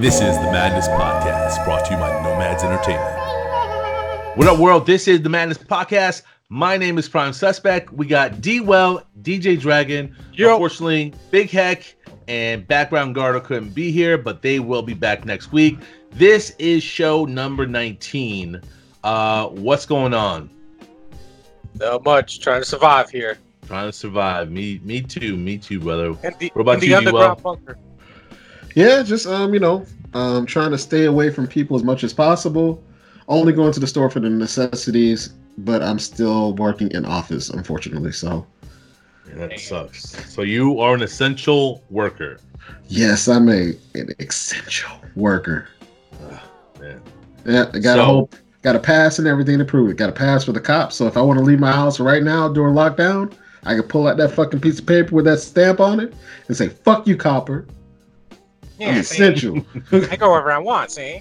This is the Maddness Podcast, brought to you by Nomads Entertainment. What up, world? This is the Maddness Podcast. My name is Prime Suspect. We got D Well, DJ Dragon. Yo. Unfortunately, Big Hec and Background Gardo couldn't be here, but they will be back next week. This is show number 19. Uh, what's going on? Not much. Trying to survive here. Trying to survive. Me, me too. Me too, brother. In the, What about in the you, underground D-Well? bunker. Yeah, just um, you know, um, trying to stay away from people as much as possible. Only going to the store for the necessities, but I'm still working in office, unfortunately. So Yeah, that sucks. So you are an essential worker. yes, I'm a an essential worker. Man. Yeah, I got So- a whole, got a pass and everything to prove it. Got a pass for the cops. So if I want to leave my house right now during lockdown, I can pull out that fucking piece of paper with that stamp on it and say "fuck you, copper." I'm Yeah, see? essential. I go wherever I want. See,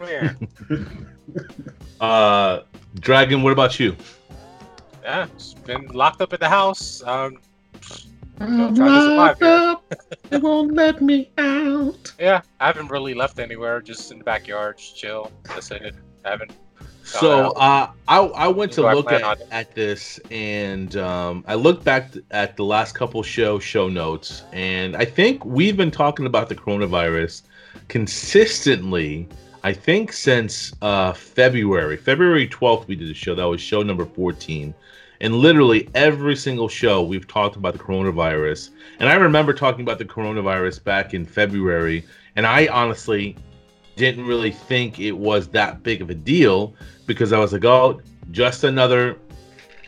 yeah, Uh, Dragon, what about you? yeah. Just been locked up in the house. Um, I'm trying to survive locked here. up. They won't let me out. yeah. I haven't really left anywhere. Just in the backyard, just chill. That's it. I haven't. So uh, I I went to look at, at this and um, I looked back at the last couple show show notes and I think we've been talking about the coronavirus consistently. I think since uh, February February twelfth we did a show that was show number fourteen, and literally every single show we've talked about the coronavirus. And I remember talking about the coronavirus back in February, and I honestly didn't really think it was that big of a deal because I was like, oh, just another,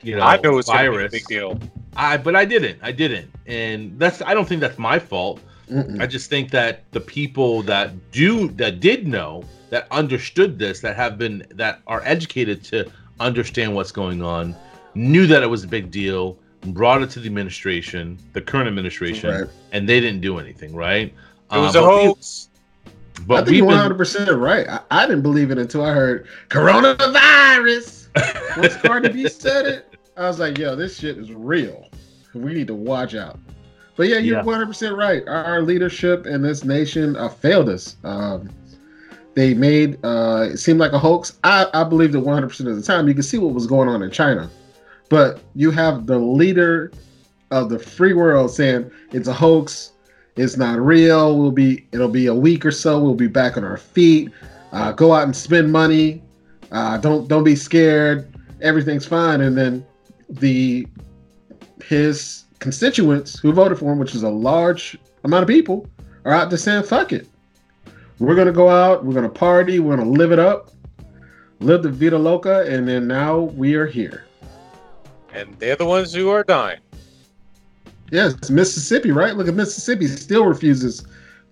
you know, I knew it was be a virus. big deal. I, but I didn't. I didn't, and that's. I don't think that's my fault. Mm-mm. I just think that the people that do that did know that understood this that have been that are educated to understand what's going on knew that it was a big deal brought it to the administration the current administration Right. and they didn't do anything right It was Uh, a but we- hoax. But I think you're 100 percent right. I, I didn't believe it until I heard coronavirus. Once Cardi B said it, I was like, "Yo, this shit is real. We need to watch out." But yeah, you're Yeah. 100 percent right. Our, our leadership in this nation uh, failed us. Um, they made uh, it seem like a hoax. I, I believed it 100 percent of the time. You can see what was going on in China, but you have the leader of the free world saying it's a hoax. It's not real. We'll be. It'll be a week or so. We'll be back on our feet. Uh, go out and spend money. Uh, don't don't be scared. Everything's fine. And then the his constituents who voted for him, which is a large amount of people, are out just saying, "Fuck it. We're gonna go out. We're gonna party. We're gonna live it up, live the vida loca." And then now we are here. and they're the ones who are dying. Yes, Mississippi, right? Look at Mississippi still refuses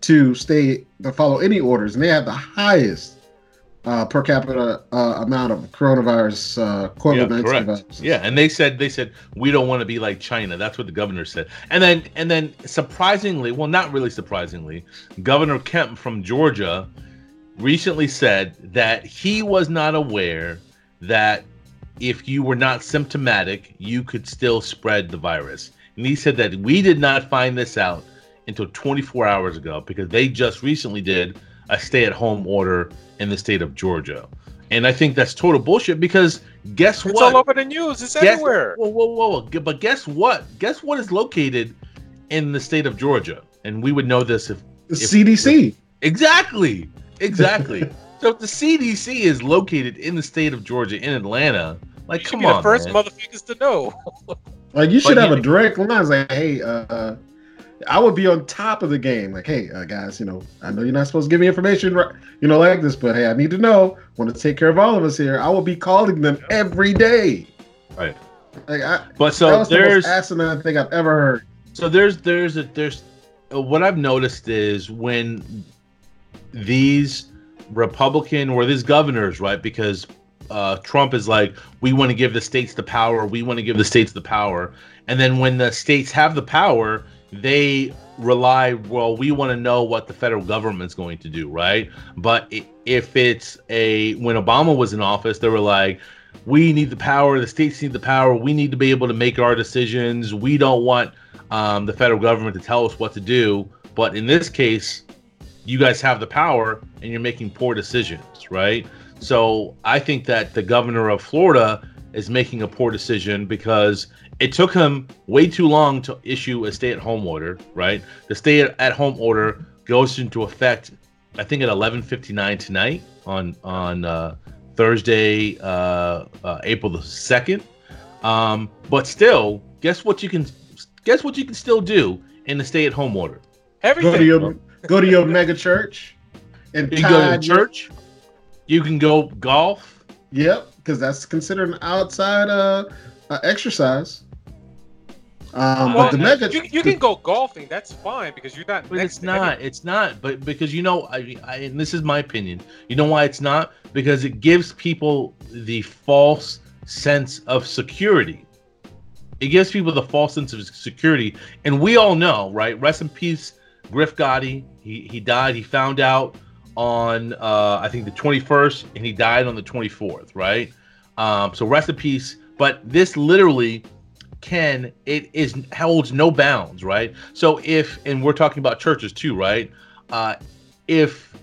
to stay to follow any orders, and they have the highest uh, per capita uh, amount of coronavirus uh, COVID nineteen correct. viruses. Yeah, and they said they said we don't want to be like China. That's what the governor said. And then and then surprisingly, well, not really surprisingly, Governor Kemp from Georgia recently said that he was not aware that if you were not symptomatic, you could still spread the virus. And he said that we did not find this out until 24 hours ago because they just recently did a stay-at-home order in the state of Georgia. And I think that's total bullshit because guess It's what? all over the news. It's Guess- everywhere. Whoa, whoa, whoa, whoa. But guess what? Guess what is located in the state of Georgia? And we would know this if The CDC. exactly, exactly. so if the CDC is located in the state of Georgia in Atlanta, like You come be on, the first man. motherfuckers to know. Like you should But have you- a direct line. It's like, hey, uh, I would be on top of the game. Like, hey, uh, guys, you know, I know you're not supposed to give me information, right, you know, like this, but hey, I need to know. Want to take care of all of us here. I will be calling them every day. Right. Like, I, but so the there's most asinine thing I've ever heard. So there's there's a there's uh, what I've noticed is when these Republican or these governors, right? Because uh, Trump is like, we want to give the states the power, we want to give the states the power, and then when the states have the power, they rely. Well, we want to know what the federal government's going to do, right? But if it's a when Obama was in office, they were like, we need the power, the states need the power, we need to be able to make our decisions. We don't want um, the federal government to tell us what to do. But in this case, you guys have the power and you're making poor decisions, right? So I think that the governor of Florida is making a poor decision because it took him way too long to issue a stay-at-home order, right? The stay-at-home order goes into effect, I think at 11:59 tonight on on uh, Thursday, uh, uh, April the second. Um, but still, guess what you can guess what you can still do in the stay-at-home order. Everything. Go to your go to your mega church and You can go to tithe your- church. You can go golf. Yep, because that's considered an outside uh, uh exercise. Um, Well, but the mega you, you can go golfing. That's fine because you're not. But next it's not. any- It's not. But because you know, I, I, and this is my opinion. You know why it's not? Because it gives people the false sense of security. It gives people the false sense of security, and we all know, right? Rest in peace, Griff Gotti. He he died. He found out on uh, I think the 21st, and he died on the 24th, right? Um, so rest in peace. But this literally can it is holds no bounds, right? So if and we're talking about churches too, right? Uh, if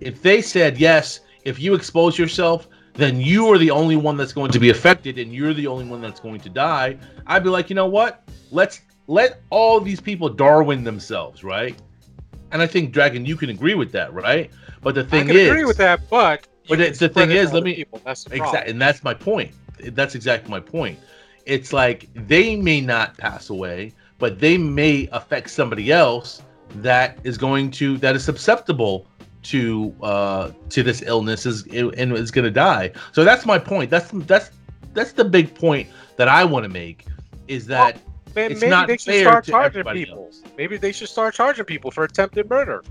if they said yes, if you expose yourself, then you are the only one that's going to be affected, and you're the only one that's going to die. I'd be like, you know what? Let's let all these people Darwin themselves, right? And I think Dragon, you can agree with that, right? But the I thing can is, agree with that, but But it- the thing spread it to is, let me- people. That's the problem. Exactly, and that's my point. That's exactly my point. It's like they may not pass away, but they may affect somebody else that is going to that is susceptible to uh to this illness is and is going to die. So that's my point. That's that's that's the big point that I want to make is that Man, it's maybe not they should start charging people. else. Maybe they should start charging people for attempted murder.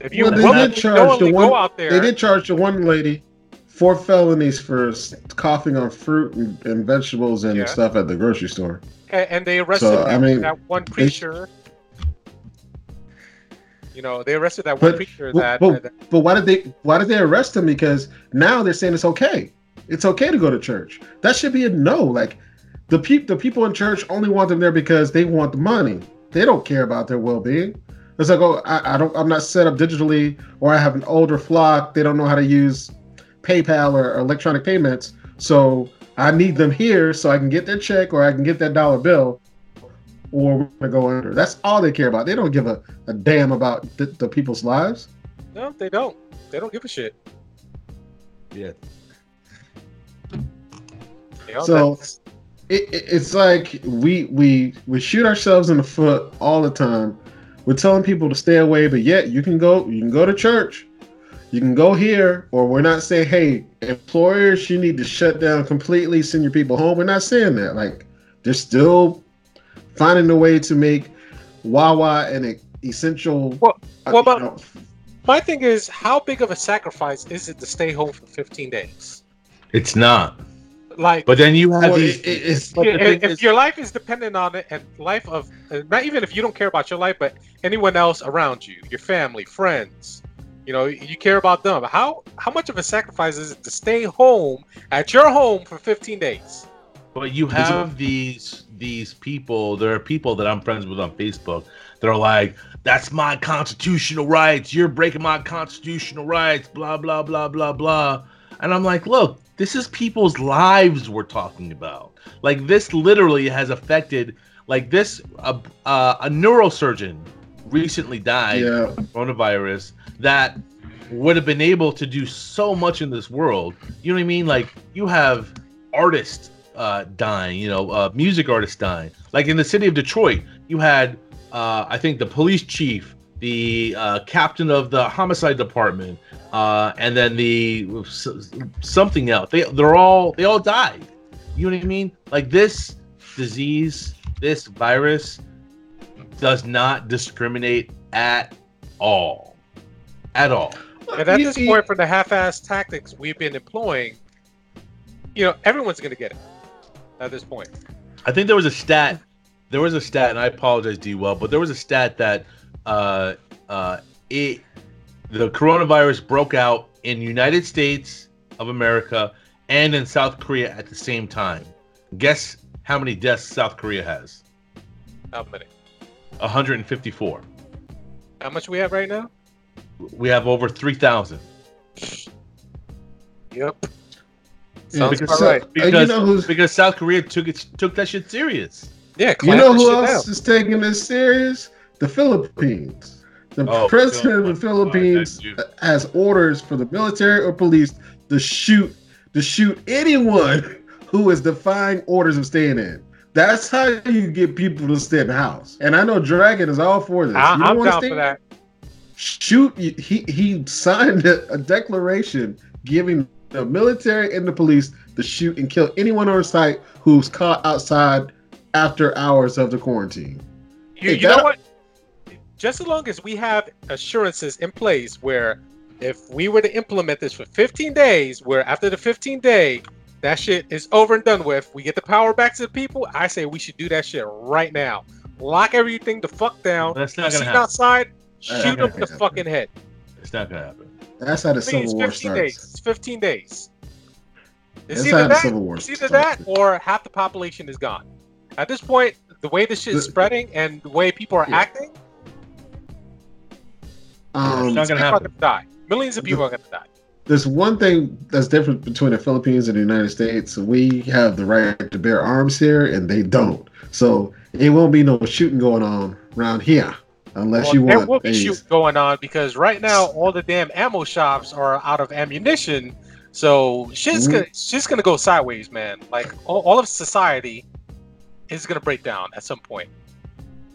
If you Well, they willingly did charge the one- go out there, they did charge the one lady four felonies for coughing on fruit and, and vegetables and Yeah. stuff at the grocery store. and, and they arrested So, that, I mean, that one they- preacher. You know, they arrested that one But- preacher but- that, but- that- But why did they why did they arrest him? Because now they're saying it's okay. It's okay to go to church. That should be a no. Like the peop the people in church only want them there because they want the money. They don't care about their well being. It's like, oh, I, I don't I'm not set up digitally or I have an older flock. They don't know how to use PayPal or, or electronic payments. So I need them here so I can get their check or I can get that dollar bill or we're gonna go under. That's all they care about. They don't give a, a damn about the, the people's lives. no, they don't. They don't give a shit. yeah, So that's- it, it, it's like we we we shoot ourselves in the foot all the time. We're telling people to stay away, but yet you can go you can go to church, you can go here, or we're not saying, hey, employers, you need to shut down completely, send your people home. We're not saying that. Like they're still finding a way to make Wawa an e- essential. Well- uh, well, you know, my thing is, how big of a sacrifice is it to stay home for 15 days? it's not. Like, But then you have well, these. it- it- it's the if, if is- your life is dependent on it, and life of uh, not even if you don't care about your life, but anyone else around you, your family, friends, you know, you care about them. How how much of a sacrifice is it to stay home at your home for 15 days? But you have these these people. There are people that I'm friends with on Facebook that are like, "That's my constitutional rights. You're breaking my constitutional rights." Blah blah blah blah blah. And I'm like, look, this is people's lives we're talking about. Like this literally has affected. Like this, uh, uh, a neurosurgeon recently died yeah. coronavirus that would have been able to do so much in this world. You know what I mean? Like you have artists uh, dying, you know, uh, music artists dying. Like in the city of Detroit, you had, uh, I think, the police chief, the uh, captain of the homicide department, uh, and then the something else. They they're all they all died. You know what I mean? Like this disease, this virus does not discriminate at all, at all. And at this point, from the half-ass tactics we've been employing, you know, everyone's going to get it. At this point, I think there was a stat. There was a stat, and I apologize, D. Well, but there was a stat that uh, uh, it the coronavirus broke out in United States of America and in South Korea at the same time. Guess how many deaths South Korea has? how many? 154. How much we have right now? We have over three thousand. Yep. Yeah, Sounds because- about So, right. uh, you know because South Korea took it took that shit serious. Yeah. You know who else down. is taking this serious? The Philippines. The Oh, president of the Philippines that has orders for the military or police to shoot to shoot anyone who is defying orders of staying in. That's how you get people to stay in the house. And I know Dragon is all for this. I, I'm down for in? that. Shoot! He he signed a, a declaration giving the military and the police to shoot and kill anyone on site who's caught outside after hours of the quarantine. You, Hey, you know what? Just as long as we have assurances in place where if we were to implement this for 15 days, where after the 15 day, that shit is over and done with, we get the power back to the people, I say we should do that shit right now. Lock everything the fuck down. That's not gonna it happen. outside, That's shoot not them in the happen. fucking head. It's not gonna happen. That's how the I mean, Civil War 15 days. starts. It's 15 days. It's That's either how the that, Civil War it's either that or half the population is gone. At this point, the way this shit is spreading and the way people are Yeah. acting, Um, It's not gonna happen. gonna die. Millions of people are gonna die. there's one thing that's different between the Philippines and the United States. We have the right to bear arms here, and they don't. So it won't be no shooting going on around here unless Well, you there want. will be a- shoot going on because right now all the damn ammo shops are out of ammunition. So shit's Mhm. gonna shit's gonna go sideways, man. Like all, all of society is gonna break down at some point.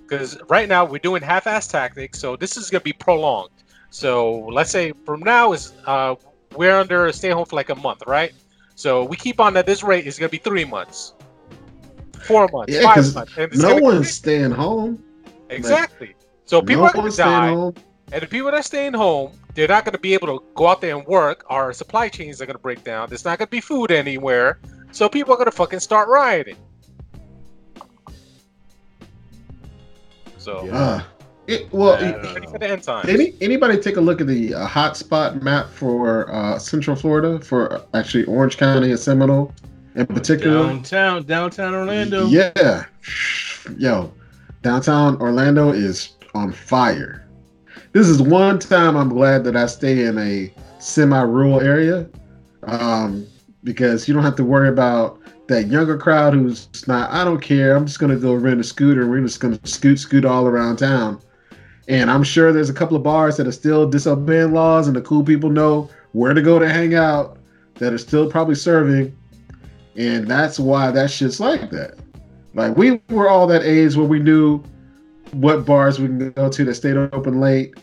Because right now we're doing half-ass tactics, so this is gonna be prolonged. So let's say from now is uh, we're under a stay home for like a month, right? So we keep on at this rate, it's gonna be three months, four months, Yeah, five months. and no one's staying home. exactly. So people no are gonna die. home. And the people that are staying home, they're not going to be able to go out there and work. Our supply chains are going to break down. There's not going to be food anywhere. So people are going to fucking start rioting. So, Yeah. Uh, it, well, Yeah, I it- don't ready know. for the end times. Any anybody take a look at the uh, hotspot map for uh, Central Florida for uh, actually Orange County and Seminole in particular? Downtown, downtown Orlando. Yeah, yo, downtown Orlando is on fire. This is one time I'm glad that I stay in a semi-rural area, um, because you don't have to worry about that younger crowd who's not. I don't care. I'm just gonna go rent a scooter and we're just gonna scoot scoot all around town. And I'm sure there's a couple of bars that are still disobeying laws, and the cool people know where to go to hang out that are still probably serving. And that's why that shit's like that. Like we were all that age where we knew what bars we can go to that stayed open late,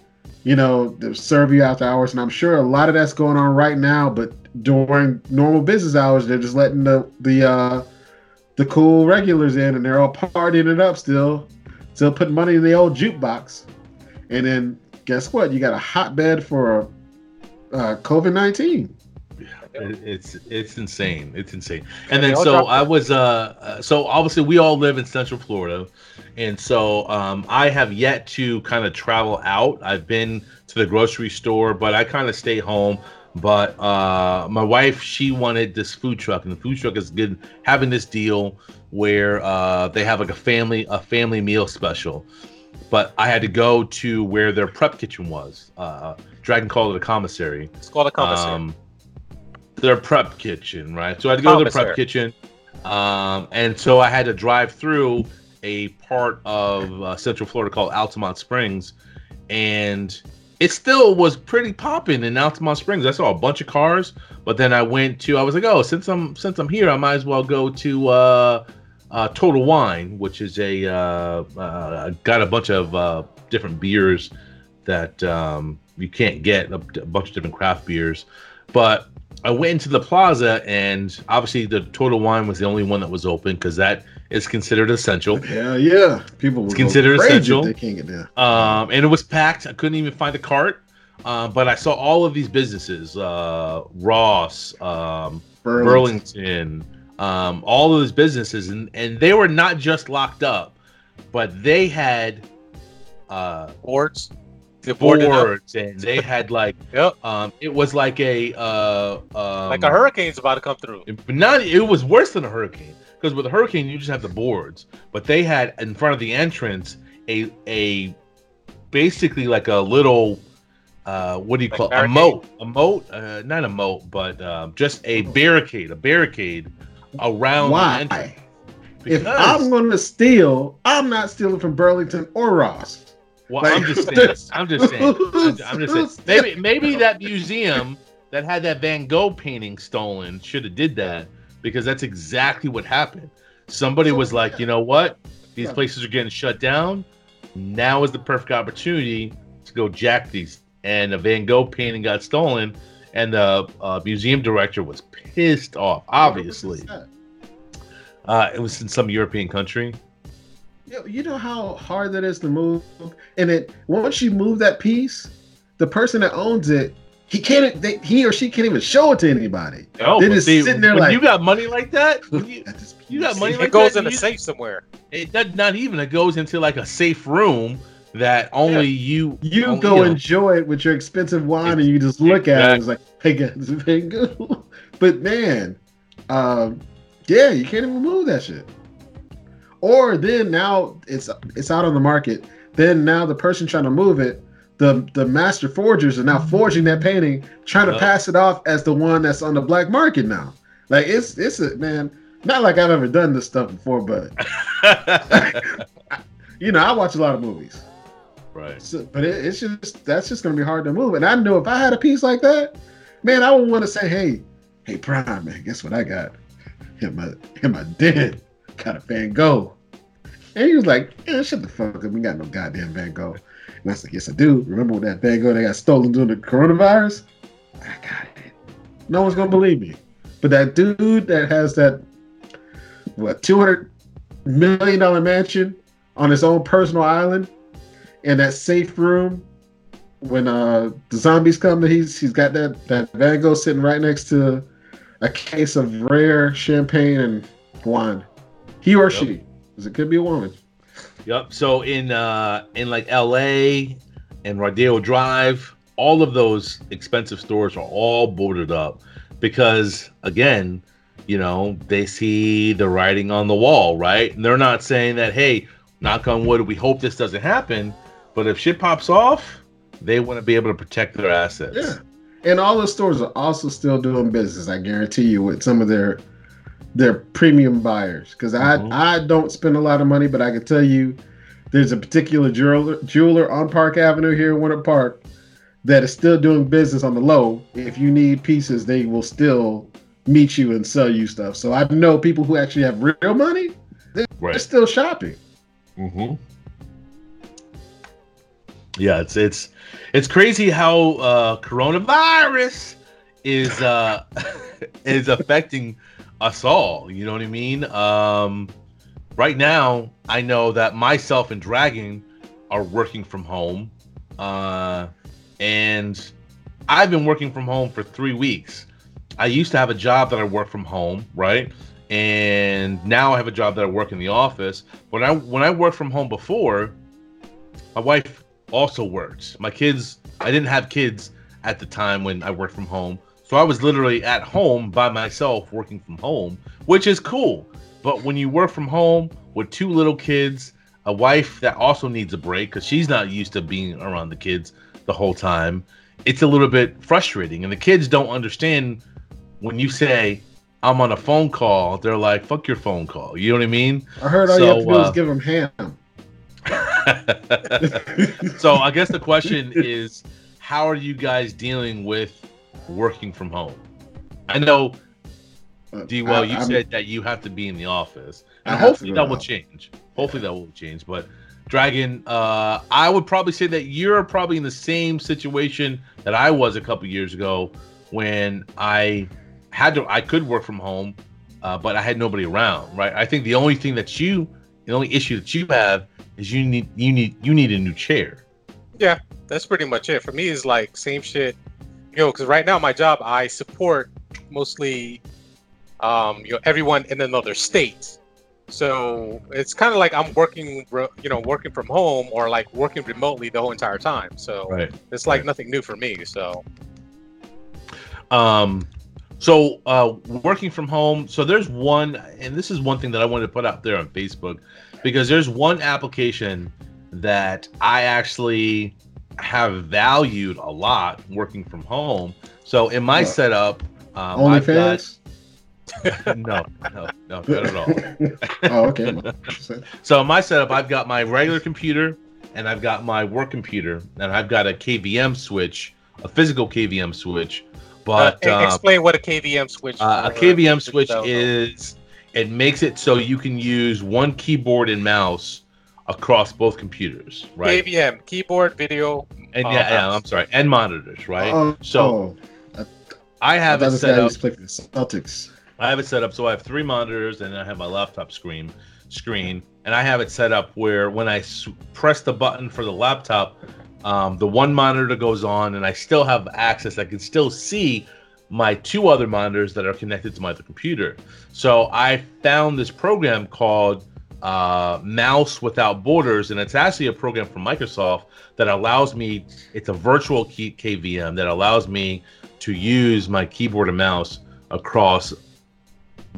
you know, serve you after hours. And I'm sure a lot of that's going on right now, but during normal business hours, they're just letting the the uh the cool regulars in and they're all partying it up still, still putting money in the old jukebox. And then guess what? You got a hotbed for uh, COVID nineteen. It- It's it's insane. It's insane. And then so I was uh uh, so obviously we all live in Central Florida, and so um I have yet to kind of travel out. I've been to the grocery store, but I kind of stay home. But uh my wife she wanted this food truck, and the food truck is good having this deal where uh they have like a family a family meal special. But I had to go to where their prep kitchen was. Uh Dragon called it a commissary It's called a commissary. um, their prep kitchen, right? So I had to go to the prep Commissary. kitchen, um, and so I had to drive through a part of uh, Central Florida called Altamonte Springs, and it still was pretty popping in Altamonte Springs. I saw a bunch of cars, but then I went to I was like, oh, since I'm since I'm here, I might as well go to uh, uh, Total Wine, which is a uh, uh, got a bunch of uh, different beers that um, you can't get a, a bunch of different craft beers, but I went into the plaza and obviously the Total Wine was the only one that was open because that is considered essential. Hell yeah, people It's will considered essential. They can't get there. Um, and it was packed. I couldn't even find a cart. Uh, but I saw all of these businesses, uh, Ross, um, Burlington, um, all of those businesses, and, and they were not just locked up, but they had uh, boards. The boarded boards and they had like Yep. um, it was like a uh, um, Like a hurricane's about to come through. but not it was worse than a hurricane because with a hurricane you just have the boards but they had in front of the entrance a a basically like a little uh what do you Like call it? a moat a moat uh, not a moat but um, just a barricade a barricade around the Why? entrance. If I'm going to steal, I'm not stealing from Burlington or Ross. Well like- i'm just saying. I'm just saying. I'm, just saying. Maybe maybe that museum that had that van gogh painting stolen should have did that because that's exactly what happened. Somebody was like you know what? These places are getting shut down. Now is the perfect opportunity to go jack these. And a van gogh painting got stolen and the uh, museum director was pissed off obviously. Uh, it was in some european country you know how hard that is to move, and it once you move that piece, the person that owns it, he can't. They, he or she can't even show it to anybody. oh They're just see, sitting there when like- you got money like that you, at this you got money It like goes that, in a you- safe somewhere. it not, not even it goes into like a safe room that only you You only, go know, enjoy it with your expensive wine, and you just look at it. It's like, hey guys, it's very good. But man, um, yeah, you can't even move that shit. Or then now it's it's out on the market. Then now the person trying to move it, the the master forgers are now mm-hmm. forging that painting, trying to Yeah. pass it off as the one that's on the black market now. Like it's it's a man. Not like I've ever done this stuff before, but you know I watch a lot of movies. right So, but it, it's just that's just gonna be hard to move. And I know if I had a piece like that, man, I would want to say, hey, hey, Prime, man, guess what I got? In my in my den, got a Van Gogh. And he was like, yeah, shut the fuck up. We got no goddamn Van Gogh. And I was like, yes, I do. Remember when that Van Gogh that got stolen during the coronavirus? I got it. No one's gonna believe me. But that dude that has that what two hundred million dollar mansion on his own personal island in that safe room when uh the zombies come he's he's got that that Van Gogh sitting right next to a case of rare champagne and wine. He or Yep. she, because it could be a woman. Yep. So in uh in like LA and Rodeo Drive, all of those expensive stores are all boarded up because again, you know, they see the writing on the wall, right? And they're not saying that, hey, knock on wood, we hope this doesn't happen. But if shit pops off, they want to be able to protect their assets. Yeah. And all the stores are also still doing business, I guarantee you, with some of their their premium buyers. Because Mhm. I I don't spend a lot of money, but I can tell you there's a particular jeweler jeweler on Park Avenue here in Winter Park that is still doing business on the low. If you need pieces, they will still meet you and sell you stuff. So I know people who actually have real money, they're Right. still shopping. Mm-hmm. Yeah, it's it's it's crazy how uh, coronavirus is uh, is affecting us all. You know what I mean? Um, right now, I know that myself and Dragon are working from home, uh, and I've been working from home for three weeks. I used to have a job that I work from home, right? And now I have a job that I work in the office. When I when I worked from home before, my wife also worked. My kids, I didn't have kids at the time when I worked from home. So I was literally at home by myself working from home, which is cool. But when you work from home with two little kids, a wife that also needs a break because she's not used to being around the kids the whole time, it's a little bit frustrating. And the kids don't understand when you say, I'm on a phone call, they're like, fuck your phone call. You know what I mean? I heard all you have to do uh, is give them ham. so I guess the question is, how are you guys dealing with working from home? I know, D. Well, you I'm- said that you have to be in the office, and have hopefully that will the change. Hopefully that will change. But Dragon, uh, I would probably say that you're probably in the same situation that I was a couple years ago when I had to. I could work from home, uh, but I had nobody around. Right. I think the only thing that you, the only issue that you have is you need you need you need a new chair. Yeah, that's pretty much it. For me, is like same shit. You know, because right now my job, I support mostly, um, you know, everyone in another state. So it's kind of like I'm working, ro- you know, working from home or like working remotely the whole entire time. So Right. it's like Right. nothing new for me. So Um, so uh, working from home. So there's one, and this is one thing that I wanted to put out there on Facebook because there's one application that I actually have valued a lot working from home. So in my What? setup, um, I've got no, no, no, not at all. oh, okay. So in my setup, I've got my regular computer and I've got my work computer and I've got a KVM switch, a physical KVM switch. But Uh, um, explain what a KVM switch. uh, a KVM for switch yourself. is it makes it so you can use one keyboard and mouse across both computers, right? KVM keyboard video. And yeah, yeah. I'm sorry, and monitors, right? Oh, so oh, I I have thought it set up. play for the Celtics. I have it set up so I have three monitors and I have my laptop screen screen and I have it set up where when I s- press the button for the laptop, um, the one monitor goes on and I still have access. I can still see my two other monitors that are connected to my other computer. So I found this program called uh, Mouse Without Borders, and it's actually a program from Microsoft that allows me. It's a virtual key KVM that allows me to use my keyboard and mouse across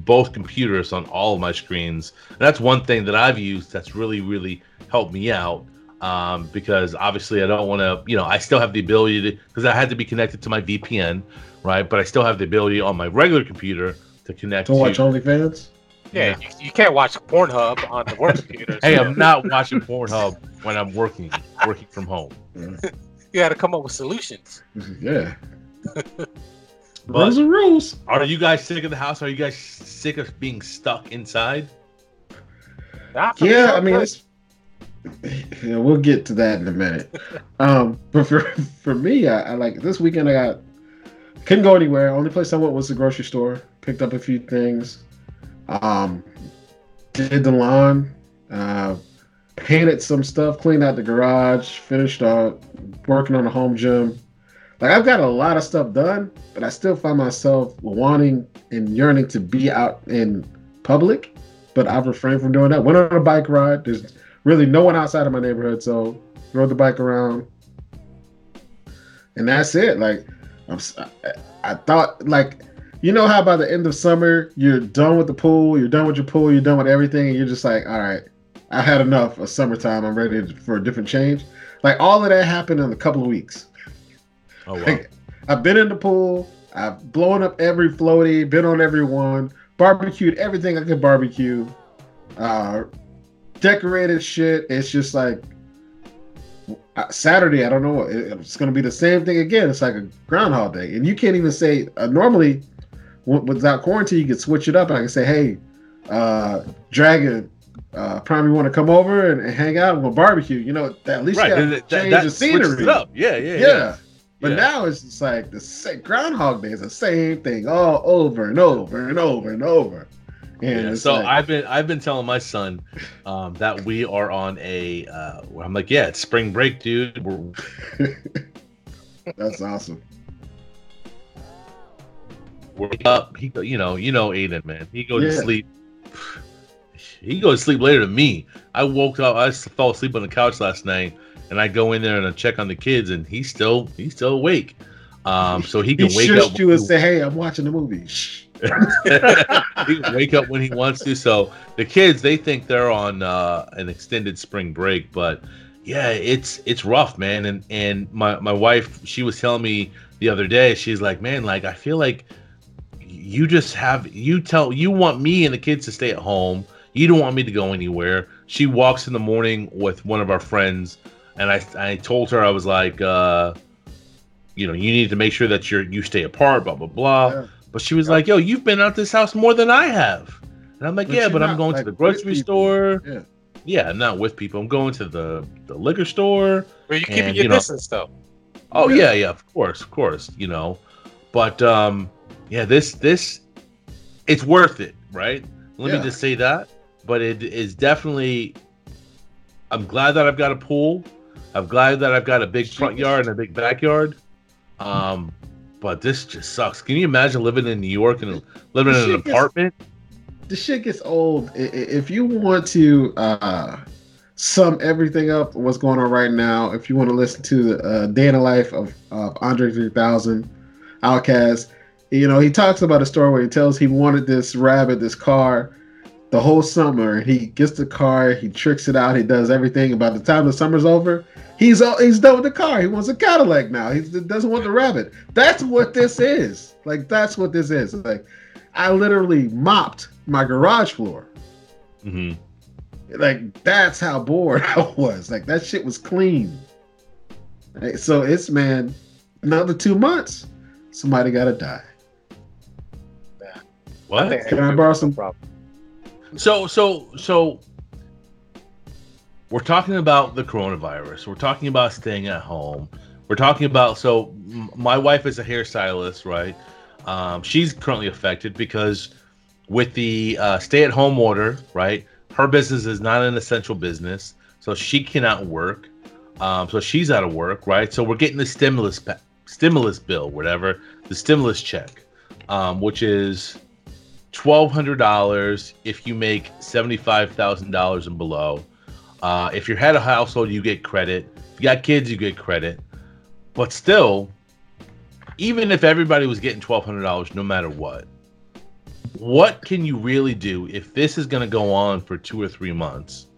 both computers on all of my screens. And that's one thing that I've used that's really, really helped me out. Um, because obviously I don't want to, you know, I still have the ability to, because I had to be connected to my VPN, right? But I still have the ability on my regular computer to connect To watch OnlyFans? Yeah, You, you can't watch Pornhub on the work computer. Hey, so I'm not watching Pornhub when I'm working, working from home. you got to come up with solutions. Yeah. But- rules are rules. Are you guys sick of the house? Are you guys sick of being stuck inside? Nah, for me, Yeah, I'm mean, it's, yeah, we'll get to that in a minute. um, but for for me, I, I like this weekend. I got couldn't go anywhere. Only place I went was the grocery store. Picked up a few things. Um, did the lawn. Uh, painted some stuff. Cleaned out the garage. Finished up working on the home gym. Like I've got a lot of stuff done, but I still find myself wanting and yearning to be out in public. But I've refrained from doing that. Went on a bike ride. There's really no one outside of my neighborhood, so rode the bike around, and that's it. Like I'm, I thought, like you know how by the end of summer you're done with the pool, you're done with your pool, you're done with everything, and you're just like, all right, I had enough of summertime. I'm ready for a different change. Like all of that happened in a couple of weeks. Oh wow. Like, I've been in the pool. I've blown up every floaty, been on every one, barbecued everything I could barbecue, uh, decorated shit. It's just like Saturday. I don't know. It's going to be the same thing again. It's like a Groundhog Day, and you can't even say uh, normally w- without quarantine you could switch it up. And I can say, hey, uh, Dragon. Uh, Prime, you want to come over and, and hang out we'll barbecue? You know, at least Right. That, that, change that the scenery. it up. Yeah, yeah, yeah. yeah. But Yeah. now it's just like the same Groundhog Day is the same thing all over and over and over and over. And Yeah, so like, I've been I've been telling my son um, that we are on a. Uh, I'm like, yeah, it's spring break, dude. We're, that's awesome. We're up. He, go- you know, you know, Aiden, man. He goes to sleep. He goes to sleep later than me. I woke up. I fell asleep on the couch last night, and I go in there and I check on the kids, and he's still he's still awake. Um, so he He can wake shushed up. you and say, "Hey, I'm watching the movie." He can wake up when he wants to. So the kids, they think they're on uh, an extended spring break, but yeah, it's it's rough, man. And and my my wife, she was telling me the other day, she's like, man, like I feel like you just have you tell you want me and the kids to stay at home. You don't want me to go anywhere. She walks in the morning with one of our friends, and I I told her I was like, uh, you know, you need to make sure that you're you stay apart, blah blah blah. Yeah. But she was like, "Yo, you've been out this house more than I have," and I'm like, But "Yeah, you're but I'm going like, to the grocery store. Yeah. Yeah, I'm not with people. I'm going to the the liquor store. Where you keeping And, your you know- distance though. Oh Yeah. yeah, yeah, of course, of course, you know. But um, yeah, this this it's worth it, right? Let Yeah. me just say that. But it is definitely. I'm glad that I've got a pool. I'm glad that I've got a big front yard and a big backyard. Um, but this just sucks. Can you imagine living in New York and living in an Shit gets- apartment? the shit gets old. If you want to uh, sum everything up, what's going on right now, if you want to listen to the uh, day in the life of, of Andre 3000, OutKast, you know, he talks about a story where he tells he wanted this rabbit, this car. the whole summer. He gets the car, he tricks it out, he does everything. And by the time the summer's over, he's all, he's done with the car. He wants a Cadillac now. He doesn't want the rabbit. That's what this is. Like that's what this is. Like I literally mopped my garage floor. hmm Like that's how bored I was. Like that shit was clean. Like, so it's man, another two months, somebody gotta die. What? think Can I borrow some- problem. So so so we're talking about the coronavirus. We're talking about staying at home. We're talking about so m- my wife is a hairstylist, right? Um, she's currently affected because with the uh, stay-at-home order, right? Her business is not an essential business, so she cannot work. Um, so she's out of work, right? So we're getting the stimulus pa- stimulus bill, whatever the stimulus check, um, which is twelve hundred dollars if you make seventy-five thousand dollars and below. Uh, if you're head of household, you get credit. If you got kids, you get credit. But still, even if everybody was getting twelve hundred dollars, no matter what, what can you really do if this is going to go on for two or three months?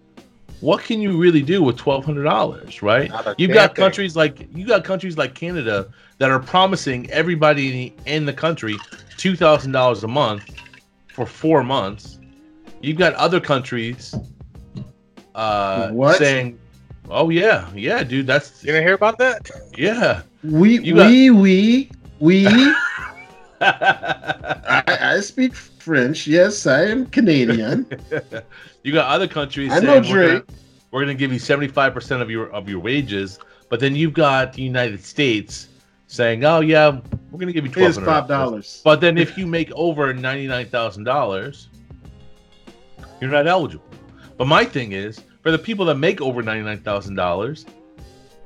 What can you really do with twelve hundred dollars, right? You've got thing. countries like you got countries like Canada that are promising everybody in the country two thousand dollars a month for four months. You've got other countries uh, What? saying, "Oh yeah, yeah, dude, that's You didn't hear about that? yeah." We You got- we we we. I, I speak French. Yes, I am Canadian. you got other countries I saying know we're gonna, Drake. we're gonna give you seventy five percent of your of your wages, but then you've got the United States saying, "Oh yeah, we're gonna give you twelve dollars." But then if you make over ninety nine thousand dollars, you're not eligible. But my thing is, for the people that make over ninety nine thousand dollars,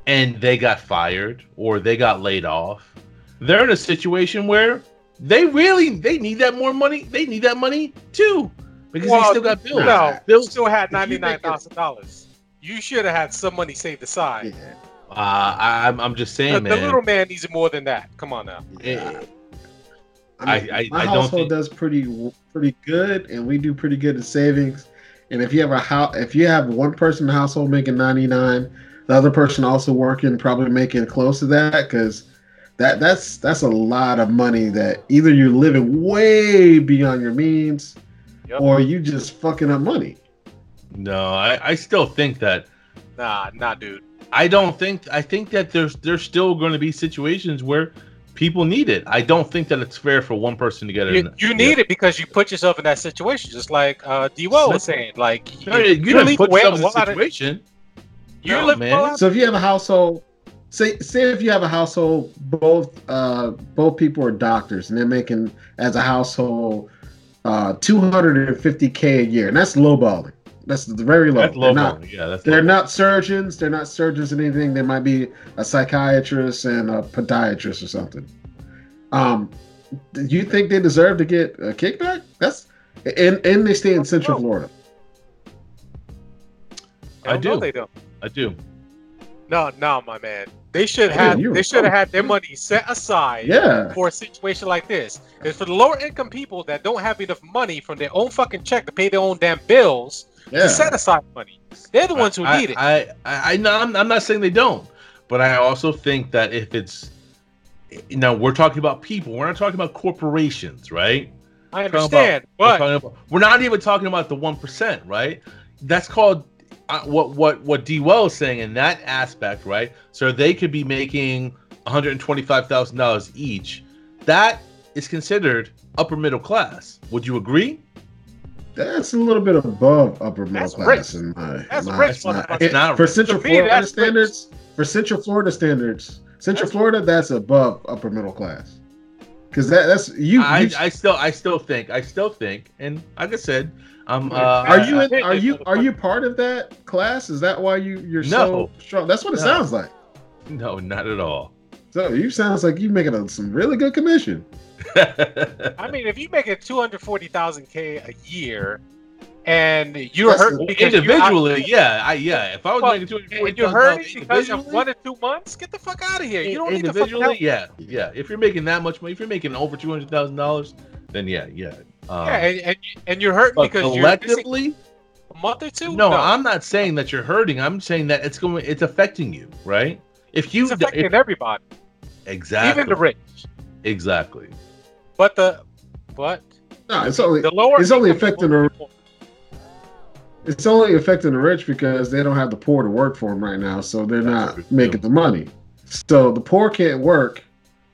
and they got fired or they got laid off, they're in a situation where they really they need that more money. They need that money too because they still got bills. No, Bills. still had If you ninety make nine it- thousand dollars. You should have had some money saved aside. Yeah, Uh, I, I'm I'm just saying, the man. little man needs more than that. Come on now. yeah. I, mean, I- I- my I don't household think- does pretty pretty good, and we do pretty good in savings. And if you have a house, if you have one person in the household making ninety nine, the other person also working, probably making close to that, because that that's that's a lot of money that either you're living way beyond your means, Yep. or you just fucking up money. no, I, I still think that Nah, nah, dude. I don't think I think that there's there's still going to be situations where people need it. I don't think that it's fair for one person to get it. You, you need it because you put yourself in that situation, just like uh, D. Well was saying. Like No, you, you didn't live put well- yourself in well a out of- situation. You No, live man. So if you have a household, say say if you have a household, both uh both people are doctors and they're making as a household uh 250k a year, and that's lowballing. That's very low. That's they're low. not yeah, that's they're low. not surgeons. They're not surgeons in anything. They might be a psychiatrist and a podiatrist or something. Um, do you think they deserve to get a kickback? That's and and they stay in Central Florida. I Hell no, do. They don't. I do. No, no, my man. They should have. you're They should have had their money set aside Yeah, for a situation like this. Because for the lower income people that don't have enough money from their own fucking check to pay their own damn bills, yeah. set aside money. They're the ones who I, need it. I, I, I, no, I'm, I'm not saying they don't, but I also think that if it's now we're talking about people, we're not talking about corporations, right? I understand, We're, but talking about- we're not even talking about the one percent, right? That's called uh, what what what D Well is saying in that aspect, right? So they could be making one hundred and twenty five thousand dollars each. That is considered upper middle class. Would you agree? That's a little bit above upper middle That's class rich. in my, That's my rich, my- it- Not for rich. Central me, Florida that's rich. standards. For Central Florida standards, Central That's- Florida, that's above upper middle class. Because that that's you. I, you I still I still think I still think, and like I said, um, uh, are you I- in, are you are you part of that class? Is that why you you're No. so strong? That's what it No. sounds like. no, not at all. So you sounds like you're making a, some really good commission. I mean, if you make it two hundred forty thousand k a year, and you're That's- hurt because you're individually, yeah, I yeah. If I was Well, making two hundred you're dollars because of individually, one or two months, get the fuck out of here. You don't need to individually, yeah, yeah. If you're making that much money, if you're making over two hundred thousand dollars, then yeah, yeah. Um, yeah, and, and and you're hurting but because you're collectively, a month or two. no, I'm not saying that you're hurting. I'm saying that it's going, it's affecting you, right? If you It's affecting if- everybody, exactly, even the rich. exactly. But the but No, it's only the lower it's only affecting the it's only affecting the rich because they don't have the poor to work for them right now, so they're That's not making too. the money. So the poor can't work.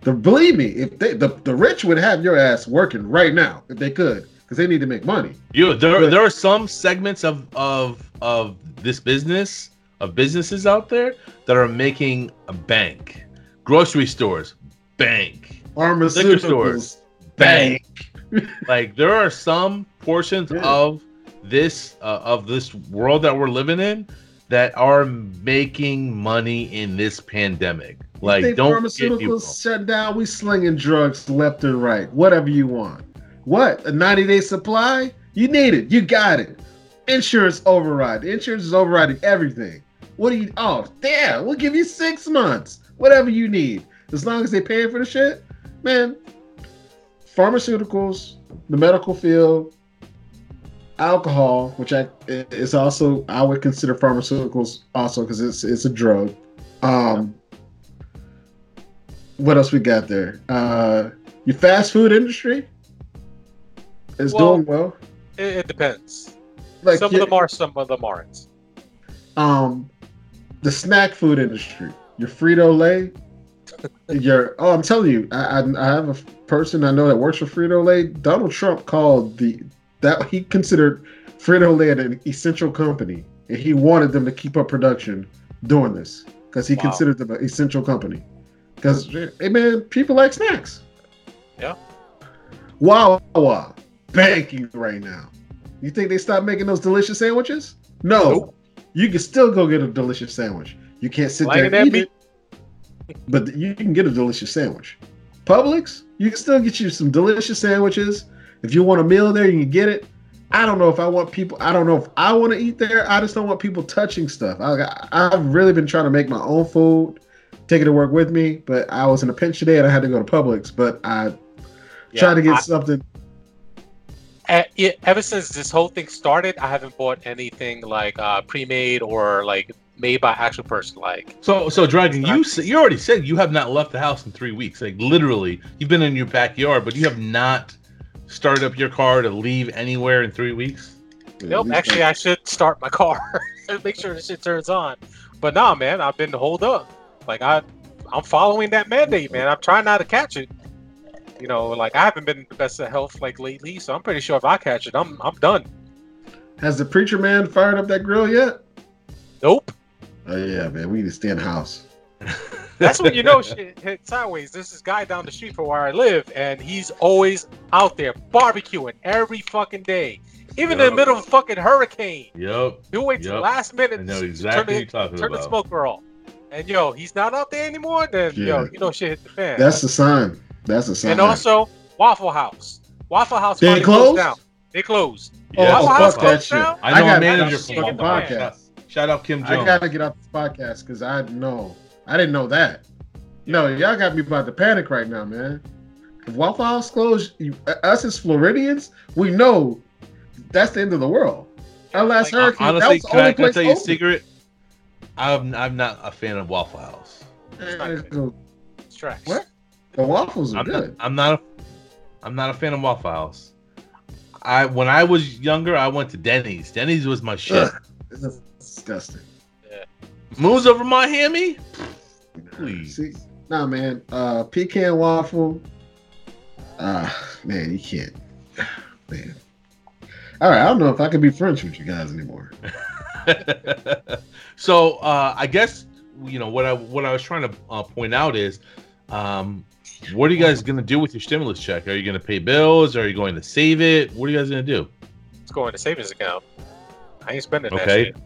The believe me, if they the, the rich would have your ass working right now if they could, because they need to make money. You there But- there are some segments of of of this business of businesses out there that are making a bank. Grocery stores, bank, Pharmaceuticals, stores. Bank. like there are some portions Yeah. of this uh, of this world that we're living in that are making money in this pandemic. You Like think don't pharmaceuticals shut down. We slinging drugs left and right. Whatever you want. What a ninety day supply? You need it. You got it. Insurance override. Insurance is overriding everything. What do you? Oh, damn. We'll give you six months. Whatever you need, as long as they pay for the shit, man. Pharmaceuticals, the medical field, alcohol, which I is also I would consider pharmaceuticals also because it's it's a drug. Um, what else we got there? Uh, your fast food industry is Well, doing well. It, it depends. Like some your- of them are, some of them aren't. um, the snack food industry, your Frito Lay, your oh, I'm telling you, I, I I have a person I know that works for Frito Lay. Donald Trump called the that he considered Frito Lay an essential company, and he wanted them to keep up production doing this because he Wow. considered them an essential company. Because hey man, people like snacks. Yeah. Wow, Wawa banking right now. You think they stopped making those delicious sandwiches? No. Nope. You can still go get a delicious sandwich. You can't sit Lighting there and eat it, but you can get a delicious sandwich. Publix, you can still get you some delicious sandwiches. If you want a meal there, you can get it. I don't know if I want people. I don't know if I want to eat there. I just don't want people touching stuff. I, I've really been trying to make my own food, take it to work with me. But I was in a pinch today and I had to go to Publix. But I Yeah, tried to get I- something. Uh, ever since this whole thing started, I haven't bought anything like uh, pre-made or like made by actual person. Like, So, so Dragon, you s- you already said you have not left the house in three weeks. Like literally, you've been in your backyard, but you have not started up your car to leave anywhere in three weeks. nope. Actually, I should start my car and make sure the shit turns on. But nah, man, I've been hold up. Like I, I'm following that mandate, man. I'm trying not to catch it. You know, like I haven't been the best of health like lately, so I'm pretty sure if I catch it, I'm I'm done. Has the preacher man fired up that grill yet? Nope. Oh yeah, man. We need to stay in the house. That's when you know shit hit sideways. This is guy down the street from where I live, and he's always out there barbecuing every fucking day, even in the middle of a fucking hurricane. Yep, He'll wait till the last minute I know exactly what turn, you're the, talking turn the about. smoker off. And yo, he's not out there anymore. Then yo, you know shit hit the fan. That's the sign. That's the sign. and also Waffle House. Waffle House They finally closed? closed down. They closed. Yes, Waffle oh, House fuck that closed shit. down. I know I got- a manager I from got Waffle the House. podcast. Shout out Kim Jones. I gotta get off this podcast because I know I didn't know that. No, y'all got me about to panic right now, man. If Waffle House closed, you, us as Floridians, we know that's the end of the world. Our last Like, hurricane, that Honestly, was the can I, only can I tell you a secret? I'm I'm not a fan of Waffle House. The, It's trash. What? the waffles are I'm not, good. I'm not a I'm not a fan of Waffle House. I when I was younger, I went to Denny's. Denny's was my shit. Ugh, It's disgusting. Moons over my hammy. Please. See, nah, man. Uh, pecan waffle. Ah, man, you can't. Man. All right, I don't know if I can be friends with you guys anymore. so uh, I guess you know what I what I was trying to uh, point out is, um, what are you guys gonna do with your stimulus check? Are you gonna pay bills? Are you going to save it? What are you guys gonna do? It's going to savings account. I ain't spending that Okay. shit.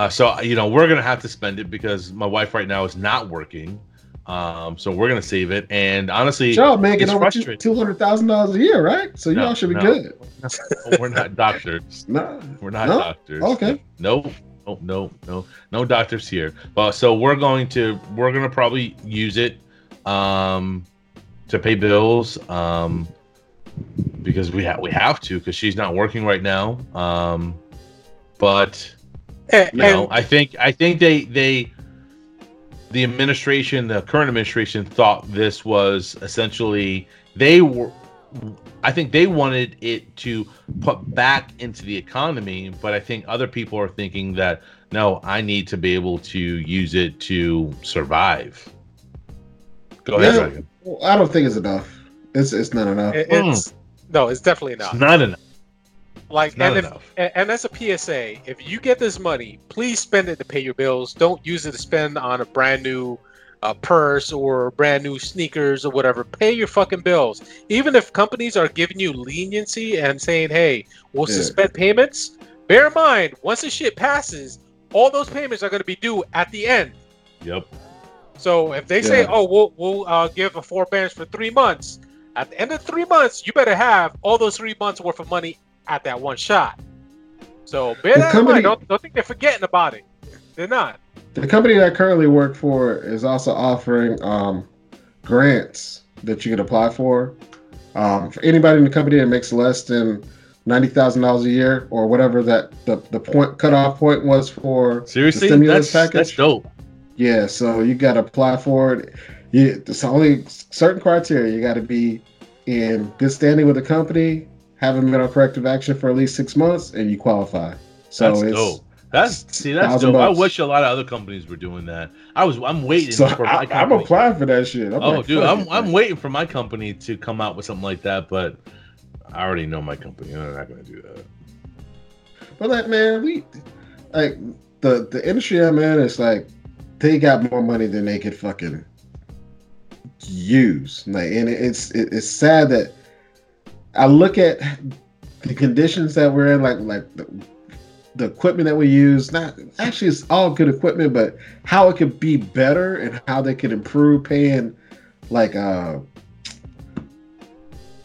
Uh, so you know we're gonna have to spend it because my wife right now is not working. Um, so we're gonna save it. And honestly, Y'all making it's over two hundred thousand dollars a year, right? So No, y'all should be no. good. we're not doctors. No, We're not No? doctors. Okay. No, no, no, no, no doctors here. But so we're going to we're gonna probably use it um to pay bills. Um because we have we have to because she's not working right now. Um, but And, you know, and- I think I think they they the administration, the current administration, thought this was essentially they were. I think they wanted it to put back into the economy, but I think other people are thinking that no, I need to be able to use it to survive. Go ahead, Yeah. Well, I don't think it's enough. It's it's not enough. it- it's no, it's definitely It's not. not enough. Like, and if and, as a PSA, if you get this money, please spend it to pay your bills. Don't use it to spend on a brand new uh, purse or brand new sneakers or whatever. Pay your fucking bills. Even if companies are giving you leniency and saying, "Hey, we'll Yeah. suspend payments," bear in mind once the shit passes, all those payments are going to be due at the end. Yep. So if they say, "Oh, we'll we'll uh, give a forbearance for three months," at the end of three months, you better have all those three months worth of money at that one shot. So bear The that in mind. Don't, don't think they're forgetting about it. They're not. The company that I currently work for is also offering um, grants that you can apply for. Um, for anybody in the company that makes less than ninety thousand dollars a year or whatever that the, the point cutoff point was for Seriously, the stimulus that's, package. that's dope. Yeah, so you got to apply for it. You, there's only certain criteria. You got to be in good standing with the company, haven't been on corrective action for at least six months, and you qualify. So That's it's dope. That's see, that's dope. I wish a lot of other companies were doing that. I was, I'm waiting so for my I, I'm applying for that shit. I'm oh, like, dude, I'm, it, I'm man. waiting for my company to come out with something like that, but I already know my company. They're not going to do that. But like, man, we like the the industry I'm in is like they got more money than they could fucking use. Like, and it's it, it's sad that I look at the conditions that we're in, like like the, the equipment that we use. Not actually, it's all good equipment, but how it could be better and how they could improve paying like uh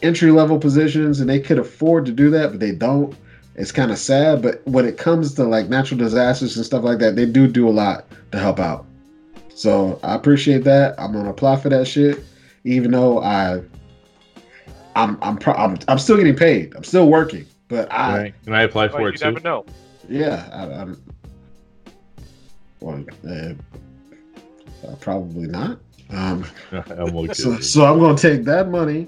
entry level positions, and they could afford to do that, but they don't it's kind of sad but when it comes to like natural disasters and stuff like that they do do a lot to help out so i appreciate that i'm gonna apply for that shit even though i i'm i'm pro- i'm, I'm still getting paid i'm still working but i Right? Can I apply But for you it too? never know. yeah I, i'm well uh, uh, probably not um I'm okay. so, so I'm gonna take that money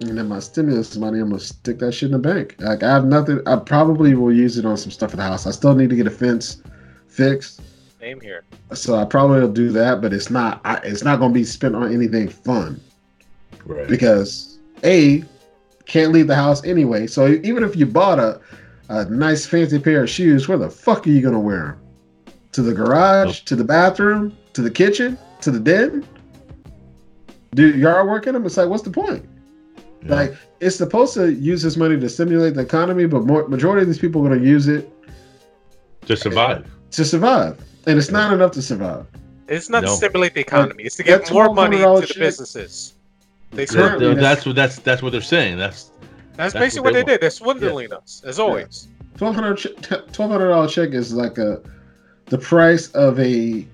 and then my stimulus money, I'm gonna stick that shit in the bank. Like I have nothing. I probably will use it on some stuff in the house. I still need to get a fence fixed, Same here. so I probably will do that. But it's not. I, it's not gonna be spent on anything fun right. because a can't leave the house anyway. So even if you bought a a nice fancy pair of shoes, where the fuck are you gonna wear them? To the garage, to the bathroom, to the kitchen, to the den. Do yard work in them? It's like, what's the point? Yeah. Like it's supposed to use this money to stimulate the economy, but more, majority of these people are going to use it to survive. to survive, and it's not enough to survive. It's not No. to stimulate the economy. It's to get more money to the check- businesses. They Yeah, swindle. Currently, that's what that's that's what they're saying. That's That's, that's basically what what they they did. They're swindling us, as always. Twelve hundred twelve hundred dollar check is like a the price of a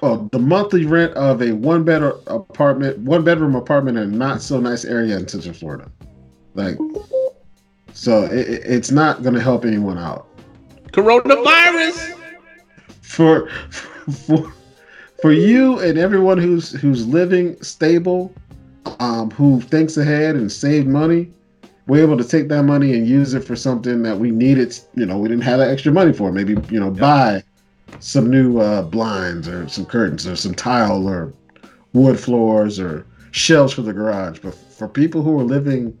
well the monthly rent of a one bed uh, apartment, one bedroom apartment in a not so nice area in Central Florida. Like, so it, it- it's not going to help anyone out. coronavirus. for for for you and everyone who's who's living stable, um, who thinks ahead and save money, we're able to take that money and use it for something that we needed. You know, we didn't have that extra money for. Maybe you know, buy some new uh, blinds or some curtains or some tile or wood floors or shelves for the garage. But for people who are living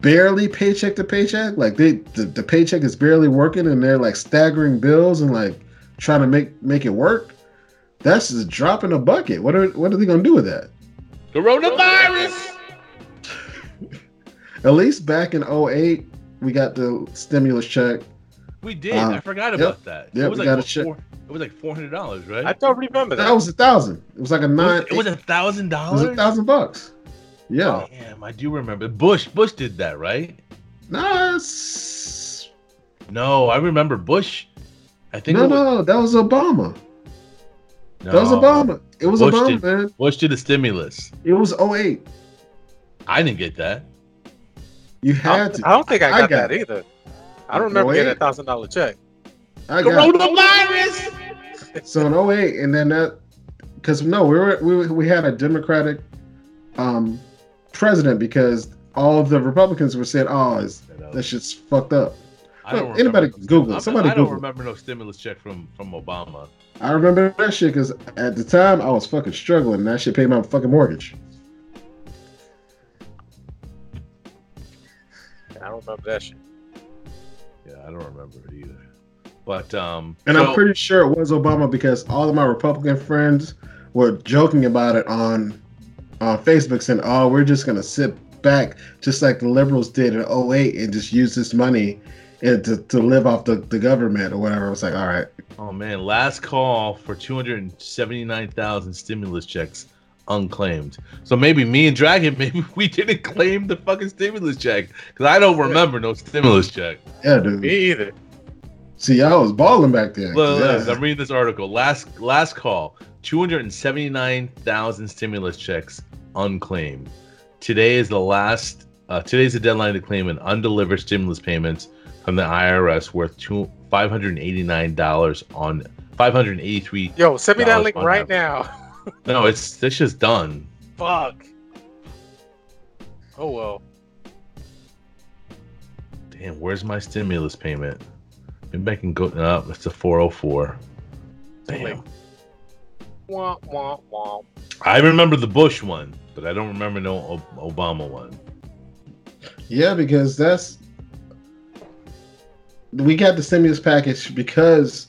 barely paycheck to paycheck, like they the, the paycheck is barely working and they're like staggering bills and like trying to make make it work. That's just a drop in a bucket. What are what are they gonna do with that? Coronavirus. At least back in 08, we got the stimulus check. We did. Uh, I forgot yep. about that. Yep, it was we like gotta what, check. four, It was like four hundred dollars, right? I don't remember that. That was a thousand. It was like a nine. it was a thousand it was a thousand bucks. Yeah. Damn, I do remember. Bush, Bush did that, right? Nah, it's- No, I remember Bush. I think no, was, no, that was Obama. No, That was Obama. It was Bush Obama, did. man. Bush did the stimulus. It was 08. I didn't get that. You had don't, to. I don't think I I got, got that either. I don't remember Wait. getting a thousand dollar check. I got Coronavirus. so in 08, and then that because no, we were we, we had a Democratic um president because all of the Republicans were saying, "Oh, it's, that shit's fucked up." I don't Well, anybody remember- can Google Somebody I don't Google remember no stimulus check from from Obama. I remember that shit because at the time I was fucking struggling. and That shit paid my fucking mortgage. I don't remember that shit. Yeah, I don't remember it either. But um, And so- I'm pretty sure it was Obama because all of my Republican friends were joking about it on on Facebook, saying, "Oh, we're just gonna sit back, just like the liberals did in 08 and just use this money and to, to live off the, the government or whatever." I was like, "All right, Oh man, last call for 279,000 stimulus checks unclaimed. So maybe me and Dragon, maybe we didn't claim the fucking stimulus check because I don't remember no stimulus check. yeah, Me either. See, I was balling back then. Look, look, Yeah. I'm reading this article. Last last call, 279,000 stimulus checks unclaimed. Today is the last. Uh, today's the deadline to claim an undelivered stimulus payments from the IRS worth two five hundred eighty nine dollars on five hundred eighty three. Yo, send me that link right now. No, it's this just done. Fuck. Oh well. Damn, where's my stimulus payment? Maybe I can go up. it's a 404. Damn. Wah, wah, wah. I remember the Bush one, but I don't remember no Obama one. Yeah, because that's we got the stimulus package because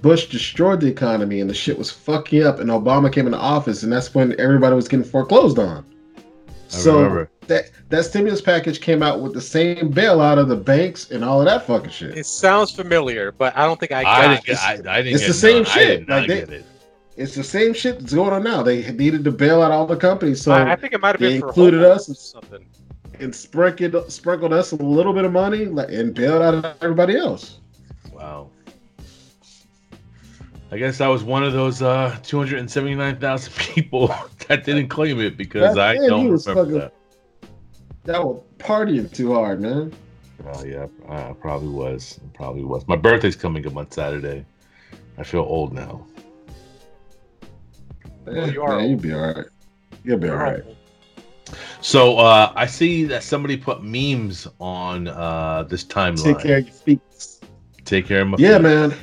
Bush destroyed the economy and the shit was fucking up, and Obama came into office, and that's when everybody was getting foreclosed on. I so remember. that that stimulus package came out with the same bailout of the banks and all of that fucking shit. It sounds familiar, but I don't think I got I didn't it. get. I, I didn't it's get the same none. I shit. did not Like, they- get it. It's the same shit that's going on now. They needed to bail out all the companies, so I, I think it might have been included homeowners us. or something. And sprinkled sprinkled us a little bit of money, and bailed out everybody else. Wow. I guess I was one of those uh, 279,000 people that didn't claim it because Back I then, don't remember fucking- that. That was partying too hard, man. Oh yeah, I probably was. Probably was. My birthday's coming up on Saturday. I feel old now. Well, you are man, you'll be all right. You'll be all right. So uh, I see that somebody put memes on uh, this timeline. Take care of your feet. Take care of my Yeah, feet. man.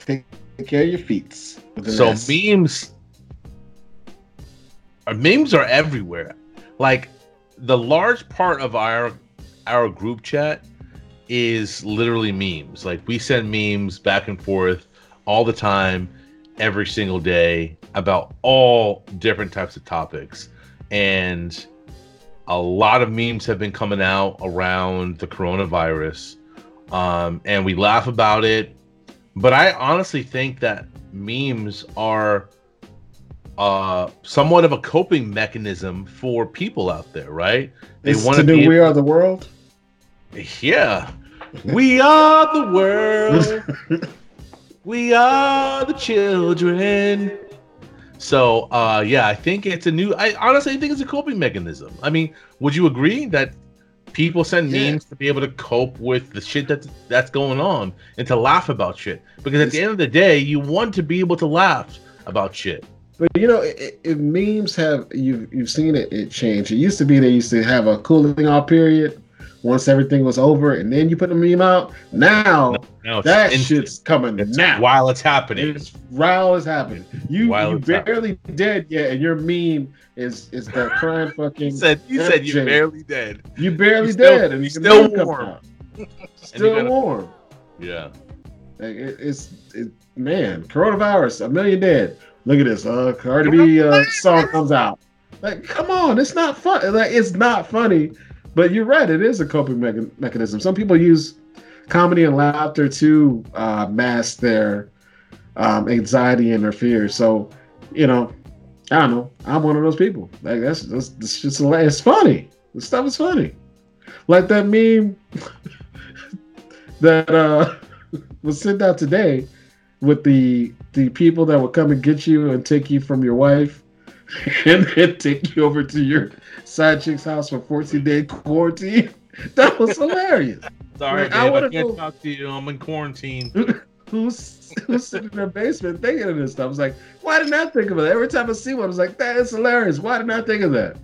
Take, take care of your feet. So S. memes, Our memes are everywhere. Like the large part of our our group chat is literally memes. Like we send memes back and forth all the time, every single day about all different types of topics, and a lot of memes have been coming out around the coronavirus, um, and we laugh about it. But I honestly think that memes are uh somewhat of a coping mechanism for people out there, right? They wanna do be We Are the World. Yeah. We are the world. we are the children. So uh yeah, I think it's a new I honestly think it's a coping mechanism. I mean, would you agree that people send Yeah. memes to be able to cope with the shit that that's going on and to laugh about shit? Because at the end of the day, you want to be able to laugh about shit. But you know, it, it, memes have you've you've seen it, it change. It used to be they used to have a cooling off period once everything was over, and then you put the meme out. Now Now it's that instant. shit's coming It's now. while it's happening. It's while it's happening. You While you it's happening. barely dead yet, and your meme is is that crying fucking. You said you said you're barely dead. You barely you still- dead, and you still warm. Still gotta- warm. Yeah. Like, it, it's it, man, coronavirus, a million dead. Look at this. Uh, Cardi B uh, song comes out. Like, come on, it's not fun. Like, it's not funny. But you're right. It is a coping mecha- mechanism. Some people use comedy and laughter to uh, mask their um, anxiety and their fears. So, you know, I don't know. I'm one of those people. Like that's that's, that's just it's funny. The stuff is funny. Like that meme that uh, was sent out today with the the people that would come and get you and take you from your wife and then take you over to your side chick's house for 14 day quarantine. That was hilarious. Sorry, Like, babe, I I, can't go- talk to you. I'm in quarantine. Who's who's sitting in their basement thinking of this stuff? I was like, why didn't I think of it? Every time I see one, I was like, that is hilarious. Why didn't I think of that?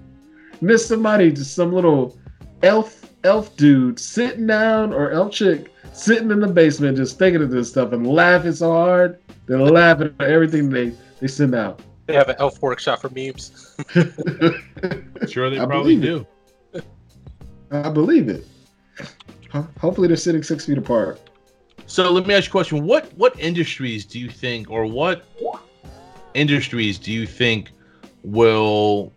Miss somebody, just some little elf elf dude sitting down or elf chick sitting in the basement just thinking of this stuff and laughing so hard. They're laughing at everything they, they send out. They have an elf workshop for memes. Sure, they I probably believe do. I believe it. Hopefully they're sitting six feet apart. So let me ask you a question: What what industries do you think, or what industries do you think will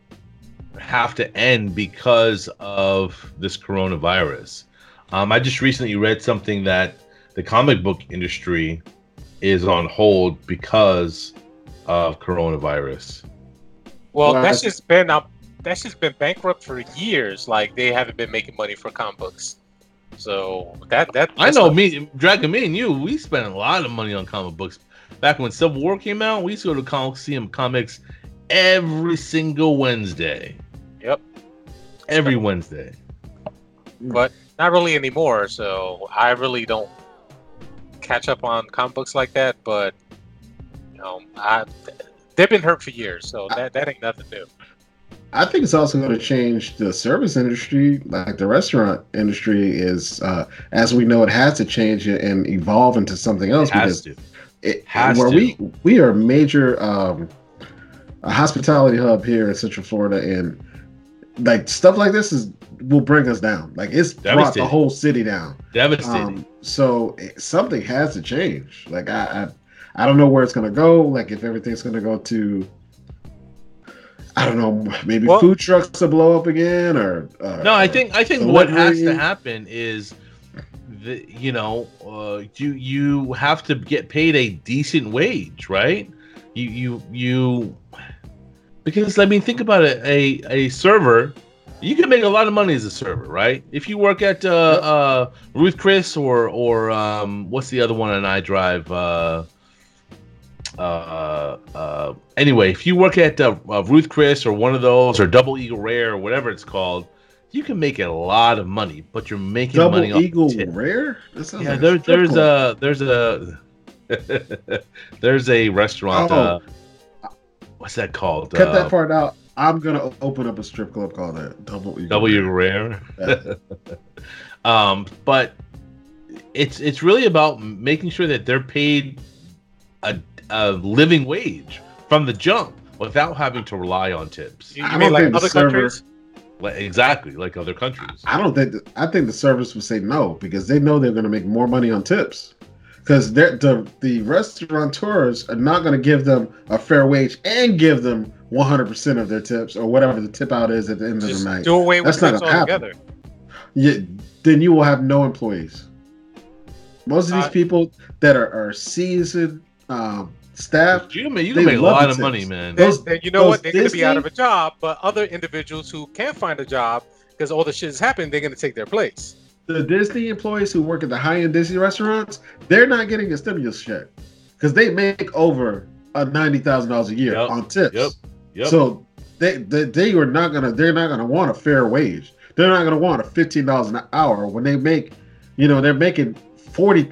have to end because of this coronavirus? Um, I just recently read something that the comic book industry is on hold because of coronavirus. Well, Well, that's I- just been up. That's just been bankrupt for years. Like they haven't been making money for comic books. So that that I know not- me, Dragon, me and you, we spent a lot of money on comic books. Back when Civil War came out, we used to go to Coliseum Comics every single Wednesday. Yep. Every Wednesday. but not really anymore. So I really don't catch up on comic books like that. But you know, I they've been hurt for years, so that that ain't nothing new. I think it's also going to change the service industry, like the restaurant industry is, uh, as we know, it has to change and evolve into something else It has because to. it, Has where to. we we are a major um, a hospitality hub here in Central Florida, and like stuff like this is will bring us down. Like it's brought the whole city down. Devastating. Um, so it, something has to change. Like I, I, don't know where it's gonna go. Like if everything's gonna go to, I don't know, maybe Well- food trucks to blow up again, or uh, no, I think I think what has to happen is the you know, uh, you you have to get paid a decent wage, right? You you you because I mean think about it, a a server you can make a lot of money as a server, right? If you work at uh, uh, Ruth Chris or or um, what's the other one on I-Drive? Uh, uh, uh, anyway, if you work at uh, uh, Ruth Chris or one of those or Double Eagle Rare or whatever it's called, you can make a lot of money, but you're making double money off eagle tip. rare. That sounds Yeah, like there, there's a there's a there's a restaurant. Oh. Uh, what's that called? cut uh, that part out. I'm gonna open up a strip club called that double eagle. Double Eagle Rare. Rare. Yeah. um, but it's it's really about making sure that they're paid a, a living wage from the jump without having to rely on tips. You, I mean like other server- countries? Like, exactly like other countries. I don't think. that- I think the service would say no because they know they're going to make more money on tips. Because the the restaurateurs are not going to give them a fair wage and give them 100 percent of their tips or whatever the tip out is at the end of the night. do away with That's not tips gonna happen. altogether. Yeah, then you will have no employees. Most of these Uh, people that are, are seasoned um, staff, You can make, you they can make a lot of money, man. Those- then you know those what? They're going to be out of a job. But other individuals who can't find a job because all the shit has happened, they're going to take their place. the Disney employees who work at the high end Disney restaurants, they're not getting a stimulus check because they make over a ninety thousand dollars a year Yep, on tips. yep, Yep. So they, they they are not gonna they're not gonna want a fair wage. They're not gonna want a fifteen dollars an hour when they make, you know, they're making 40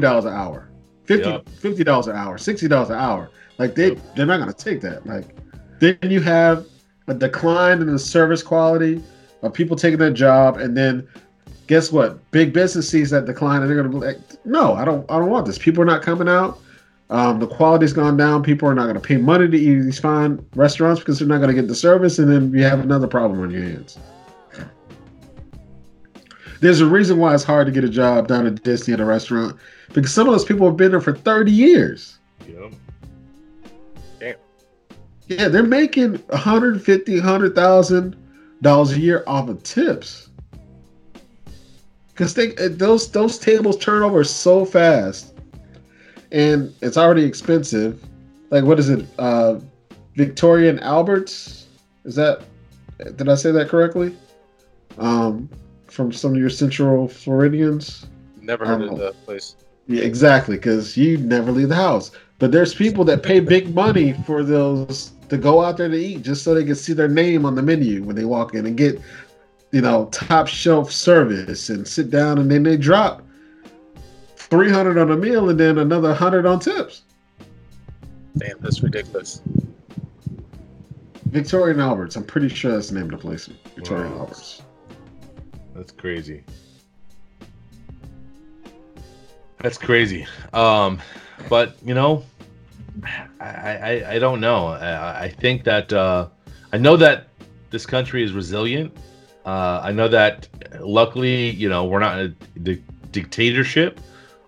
dollars an hour, 50 Yep. dollars an hour, sixty dollars an hour. Like they Yep. they're not gonna take that. Like then you have a decline in the service quality of people taking their job, and then guess what? Big business sees that decline, and they're gonna be like, no, I don't I don't want this. People are not coming out. Um, the quality's gone down. People are not going to pay money to eat these fine restaurants because they're not going to get the service, and then you have another problem on your hands. There's a reason why it's hard to get a job down at Disney at a restaurant because some of those people have been there for 30 years. Yep. Yeah, they're making 150, 100,000 dollars a year off of tips. Because they uh, those those tables turn over so fast, and it's already expensive. Like what is it? Uh, Victoria and Alberts? Is that? Did I say that correctly? Um, from some of your Central Floridians. Never heard of that place. Yeah, exactly, because you never leave the house. But there's people that pay big money for those to go out there to eat just so they can see their name on the menu when they walk in and get, you know, top shelf service and sit down and then they drop 300 on a meal and then another 100 on tips. Damn, that's ridiculous. Victoria and Alberts. I'm pretty sure that's the name of the place. Victoria and Alberts. That's crazy. That's crazy. Um, but you know, I I, I don't know. I, I think that uh, I know that this country is resilient. Uh, I know that luckily, you know, we're not a di- dictatorship.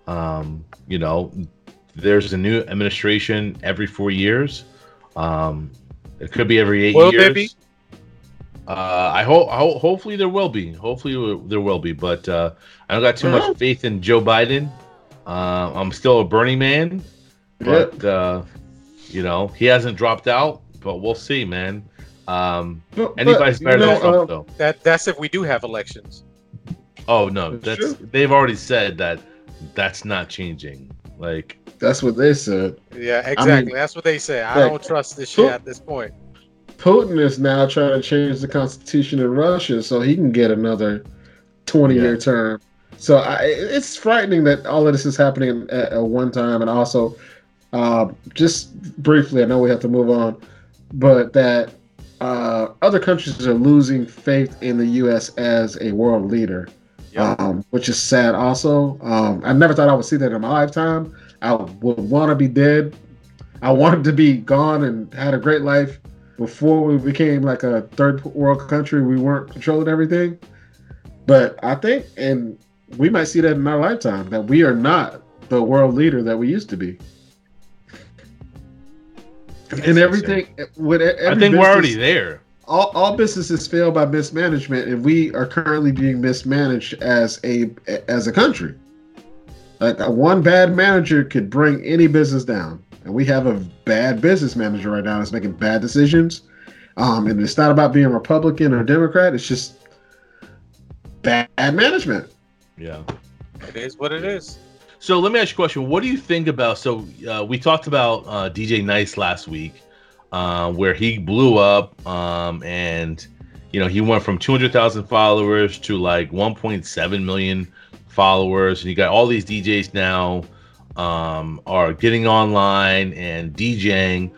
Um, you know, there's a new administration every four years. Um, it could be every eight years. Uh, I hope. Ho- hopefully there will be. Hopefully there will be. But uh, I don't got too Uh-huh. much faith in Joe Biden. Uh, I'm still a Bernie man, but uh, you know he hasn't dropped out. But we'll see, man. Um, But- but, anybody's you better know, than Trump, uh, though. That that's if we do have elections. Oh no, That's that's true. they've already said that that's not changing. Like, That's what they said. Yeah, exactly. that's what they say. I don't trust this shit at this point. Putin is now trying to change the constitution in Russia so he can get another 20 year Yeah. term. So I, it's frightening that all of this is happening at, at one time. And also, uh, just briefly, I know we have to move on, but that uh, other countries are losing faith in the U.S. as a world leader, um, which is sad also. Um, I never thought I would see that in my lifetime. I would want to be dead. I wanted to be gone and had a great life before we became like a third world country. We weren't controlling everything. But I think, and we might see that in our lifetime, that we are not the world leader that we used to be. and everything, with every I think we're already there. all, all businesses fail by mismanagement and we are currently being mismanaged as a as a country like uh, one bad manager could bring any business down and we have a bad business manager right now that's making bad decisions um, and it's not about being republican or democrat it's just bad management Yeah. It is what it is. So let me ask you a question. What do you think about? So uh, we talked about uh, DJ Nice last week, uh, where he blew up, um, and you know he went from 200,000 followers to like 1.7 million followers, and you got all these DJs now um, are getting online and DJing.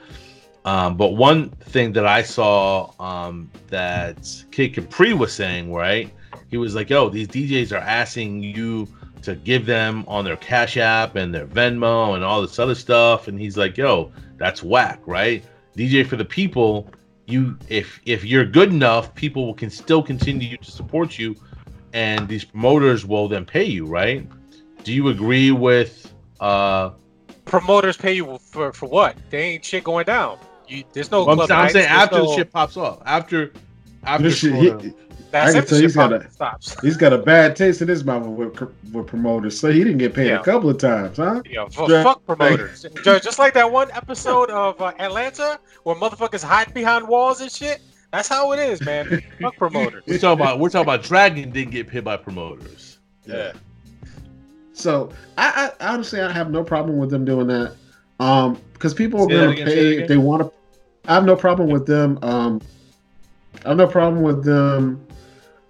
Um, but one thing that I saw um, that Kid Capri was saying, right? He was like, "Yo, these DJs are asking you." to give them on their Cash App and their Venmo and all this other stuff. And he's like, "Yo, that's whack, right? DJ for the people. You, if if you're good enough, people can still continue to support you, and these promoters will then pay you, right? Do you agree with? Uh Promoters pay you for for what? They ain't shit going down. You, there's no. I'm, club I'm nights, saying after no- the shit pops off, after after shit, he, That's I can tell he's got a- stops. he's got a bad taste in his mouth with, with promoters so he didn't get paid Yeah. a couple of times huh Yo, fu- Yeah. fuck promoters. Ju- Just like that one episode of uh, Atlanta where motherfuckers hide behind walls and shit. That's how it is, man. fuck promoters. we're talking about we're talking about Dragon didn't get paid by promoters. Yeah. So I, I honestly I have no problem with them doing that. Um, because people are gonna again, pay if they want to. I have no problem with them. Um, I have no problem with them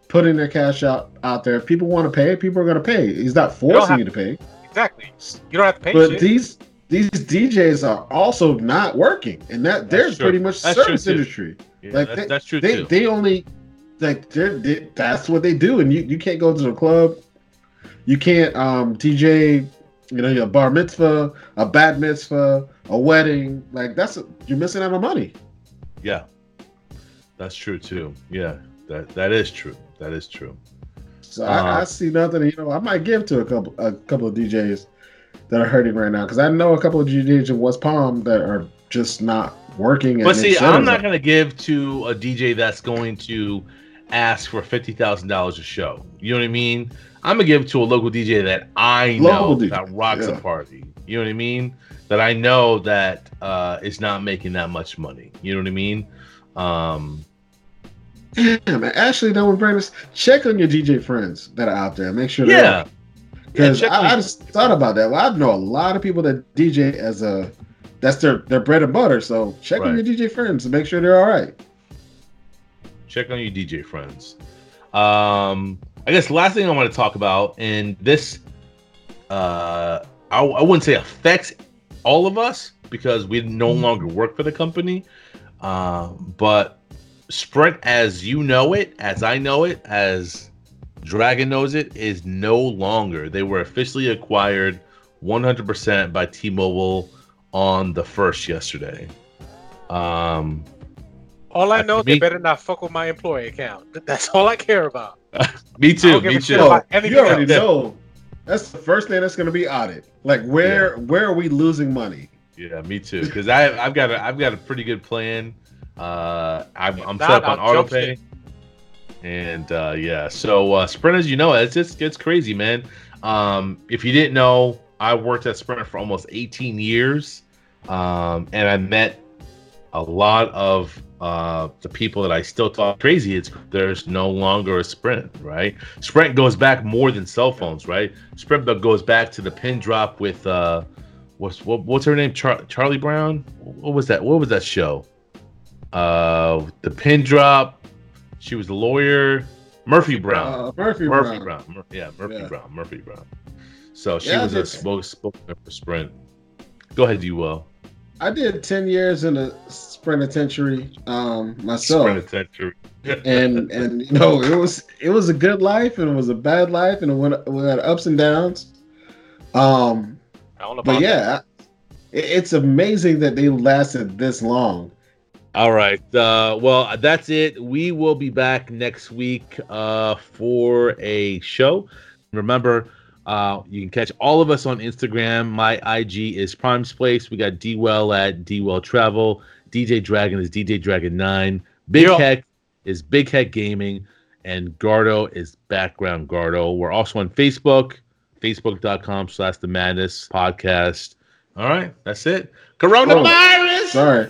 putting their cash out out there. If people want to pay, people are gonna pay. He's not forcing you to pay. Exactly. You don't have to pay But shit. these these DJs are also not working, and that they're true. pretty much That's service industry. Yeah, Like, that's, they- that's true They too. they only like they're they, that's what they do, and you you can't go to the club. You can't um DJ, you know, your bar mitzvah, a bat mitzvah, a wedding. Like that's you're missing out on money. Yeah, that's true too. Yeah, that that is true. That is true. So I, I Uh-huh. see nothing. You know, I might give to a couple a couple of DJs that are hurting right now because I know a couple of DJs in West Palm that are just not working. But see, I'm not gonna give to a DJ that's going to ask for fifty thousand dollars a show. You know what I mean? I'm gonna give it to a local DJ that I know Local DJ, that rocks yeah. a party. You know what I mean? That I know that uh, is not making that much money. You know what I mean? Um, Yeah, man. Ashley, don't bring this. Check on your DJ friends that are out there. Make sure. they're yeah. Because check I, I just thought about that. Well, I know a lot of people that DJ as a that's their their bread and butter. So check on your DJ friends to make sure they're all right. Check on your DJ friends. Um, I guess last thing I want to talk about, and this, uh, I, I wouldn't say affects all of us because we no longer work for the company, uh, but Sprint, as you know it, as I know it, as Dragon knows it, is no longer. They were officially acquired 100% by T-Mobile on the first yesterday. Um, All I Uh, know, me- they better not fuck with my employee account. That's all I care about. me too. Me too. Oh, you already else. know. That's the first thing that's going to be audited. Like where where are we losing money? Yeah, me too. Because I I've got a I've got a pretty good plan. Uh, I'm, I'm set up on nah, auto pay, and uh, yeah. So uh, Sprint, as you know, it's just it's crazy, man. Um, if you didn't know, I worked at Sprint for almost 18 years, um, and I met a lot of uh, the people that I still talk crazy. It's there's no longer a Sprint, right? Sprint goes back more than cell phones, right? Sprint goes back to the pin drop with uh, what's what, what's her name? Char- Charlie Brown. What was that? What was that show? Uh, the pin drop. She was a lawyer. Murphy Brown. Uh, Murphy, Murphy Brown. Brown. Yeah, Murphy Yeah. Brown. Murphy Brown. So she Yeah, was a spokesperson for Sprint. Go ahead, you will. I did ten years in the Sprint penitentiary um, myself. Sprint and and you know it was it was a good life and it was a bad life and it went we had ups and downs um I don't know but yeah it, it's amazing that they lasted this long All right. Uh, well, that's it. We will be back next week uh, for a show. Remember, uh, you can catch all of us on Instagram. My IG is Prime's Place. We got D Well at D Well Travel. DJ Dragon is DJ Dragon Nine. Big Yeah. Hec is Big Hec Gaming, and Gardo is Background Gardo. We're also on Facebook, facebook.com slash the Maddness Podcast. All right, that's it. Coronavirus. sorry